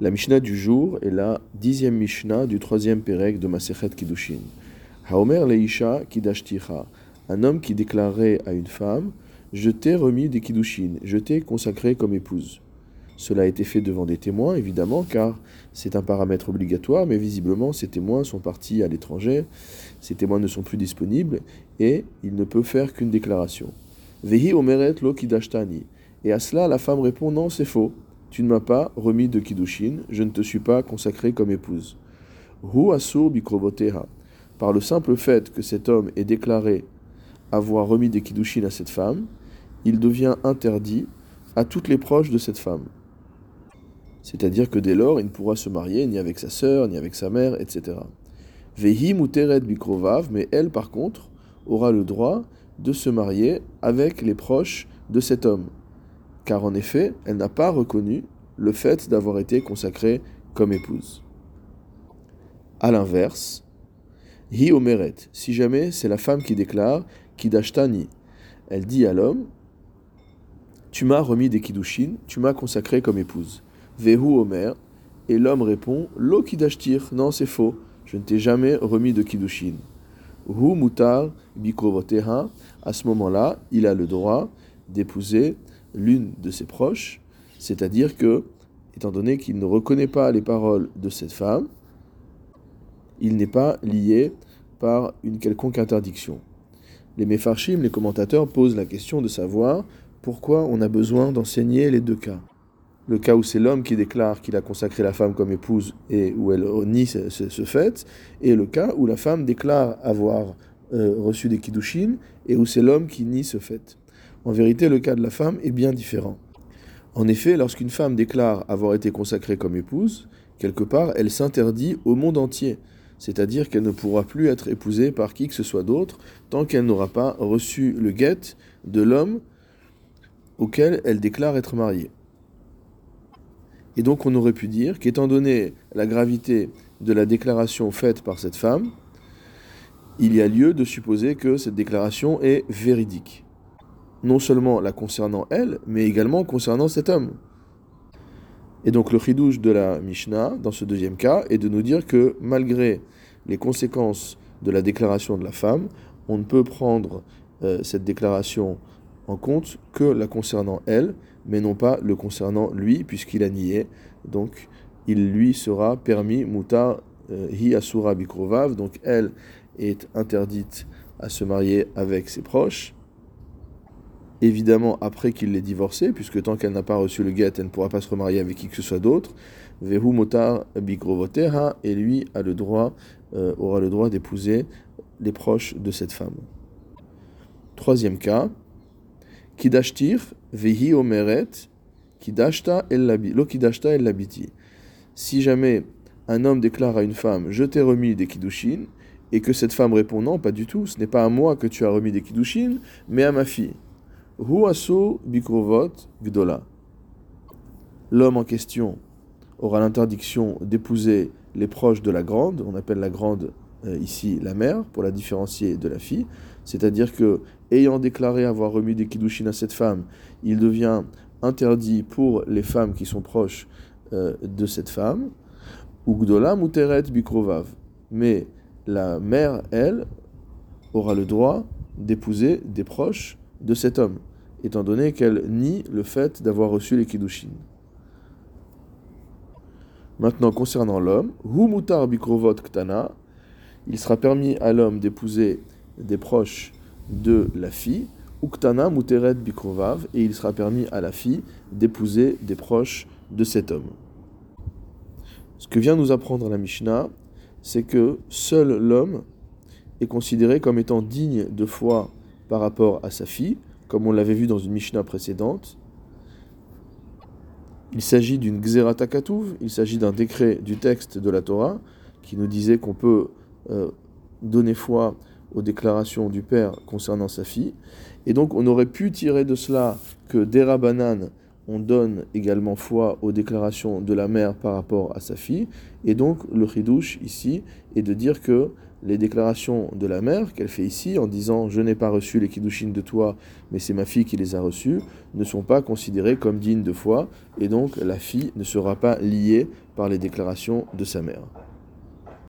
La Mishnah du jour est la dixième Mishnah du troisième Pérec de Masechet Kiddushin. Haomer Leisha Kidashticha. Un homme qui déclarait à une femme Je t'ai remis des Kiddushin, je t'ai consacré comme épouse. Cela a été fait devant des témoins, évidemment, car c'est un paramètre obligatoire, mais visiblement ces témoins sont partis à l'étranger, ces témoins ne sont plus disponibles, et il ne peut faire qu'une déclaration. Vehi omeret lo kidashtani. Et à cela, la femme répond Non, c'est faux. Tu ne m'as pas remis de Kiddushin, je ne te suis pas consacré comme épouse. Hu asur bikrovoteha. Par le simple fait que cet homme ait déclaré avoir remis des Kiddushin à cette femme, il devient interdit à toutes les proches de cette femme. C'est-à-dire que dès lors, il ne pourra se marier ni avec sa sœur, ni avec sa mère, etc. Vehi muteret bikrovav, mais elle, par contre, aura le droit de se marier avec les proches de cet homme car en effet, elle n'a pas reconnu le fait d'avoir été consacrée comme épouse. A l'inverse, hi omeret, si jamais c'est la femme qui déclare kidashtani, elle dit à l'homme Tu m'as remis des kiddushin, tu m'as consacré comme épouse. Vehu omer, et l'homme répond Lo kidashtir, non c'est faux, je ne t'ai jamais remis de kiddushin. Hu mutar bikrovoteha, à ce moment-là, il a le droit d'épouser l'une de ses proches, c'est-à-dire que, étant donné qu'il ne reconnaît pas les paroles de cette femme, il n'est pas lié par une quelconque interdiction. Les Mefarshim, les commentateurs, posent la question de savoir pourquoi on a besoin d'enseigner les deux cas. Le cas où c'est l'homme qui déclare qu'il a consacré la femme comme épouse et où elle nie ce, fait, et le cas où la femme déclare avoir euh, reçu des kiddushin et où c'est l'homme qui nie ce fait. En vérité, le cas de la femme est bien différent. En effet, lorsqu'une femme déclare avoir été consacrée comme épouse, quelque part, elle s'interdit au monde entier, c'est-à-dire qu'elle ne pourra plus être épousée par qui que ce soit d'autre tant qu'elle n'aura pas reçu le guet de l'homme auquel elle déclare être mariée. Et donc on aurait pu dire qu'étant donné la gravité de la déclaration faite par cette femme, il y a lieu de supposer que cette déclaration est véridique non seulement la concernant elle, mais également concernant cet homme. Et donc le chidouche de la Mishnah, dans ce deuxième cas, est de nous dire que malgré les conséquences de la déclaration de la femme, on ne peut prendre euh, cette déclaration en compte que la concernant elle, mais non pas le concernant lui, puisqu'il a nié. Donc il lui sera permis, muta euh, hi asura bikrovav, donc elle est interdite à se marier avec ses proches, évidemment après qu'il l'ait divorcée, puisque tant qu'elle n'a pas reçu le guet, elle ne pourra pas se remarier avec qui que ce soit d'autre. Vehu motar et lui a le droit, euh, aura le droit d'épouser les proches de cette femme. Troisième cas, vehi omeret lo labiti. Si jamais un homme déclare à une femme Je t'ai remis des kiddushin, et que cette femme répond Non, pas du tout, ce n'est pas à moi que tu as remis des kiddushin, mais à ma fille. Huasu bikrovot gdola. L'homme en question aura l'interdiction d'épouser les proches de la grande, on appelle la grande euh, ici la mère, pour la différencier de la fille, c'est-à-dire que, ayant déclaré avoir remis des kiddushin à cette femme, il devient interdit pour les femmes qui sont proches euh, de cette femme, ou gdola muteret bikrovav. Mais la mère, elle, aura le droit d'épouser des proches de cet homme étant donné qu'elle nie le fait d'avoir reçu les kiddushin. Maintenant, concernant l'homme, mutar bikrovot ktana, il sera permis à l'homme d'épouser des proches de la fille, uktana muteret bikrovav, et il sera permis à la fille d'épouser des proches de cet homme. Ce que vient nous apprendre la Mishnah, c'est que seul l'homme est considéré comme étant digne de foi par rapport à sa fille, comme on l'avait vu dans une Mishnah précédente. Il s'agit d'une Xeratakatuv, il s'agit d'un décret du texte de la Torah qui nous disait qu'on peut euh, donner foi aux déclarations du père concernant sa fille. Et donc on aurait pu tirer de cela que Dera Banan, on donne également foi aux déclarations de la mère par rapport à sa fille. Et donc, le chidouche ici est de dire que les déclarations de la mère qu'elle fait ici en disant je n'ai pas reçu les kiddushin de toi, mais c'est ma fille qui les a reçus, ne sont pas considérées comme dignes de foi, et donc la fille ne sera pas liée par les déclarations de sa mère.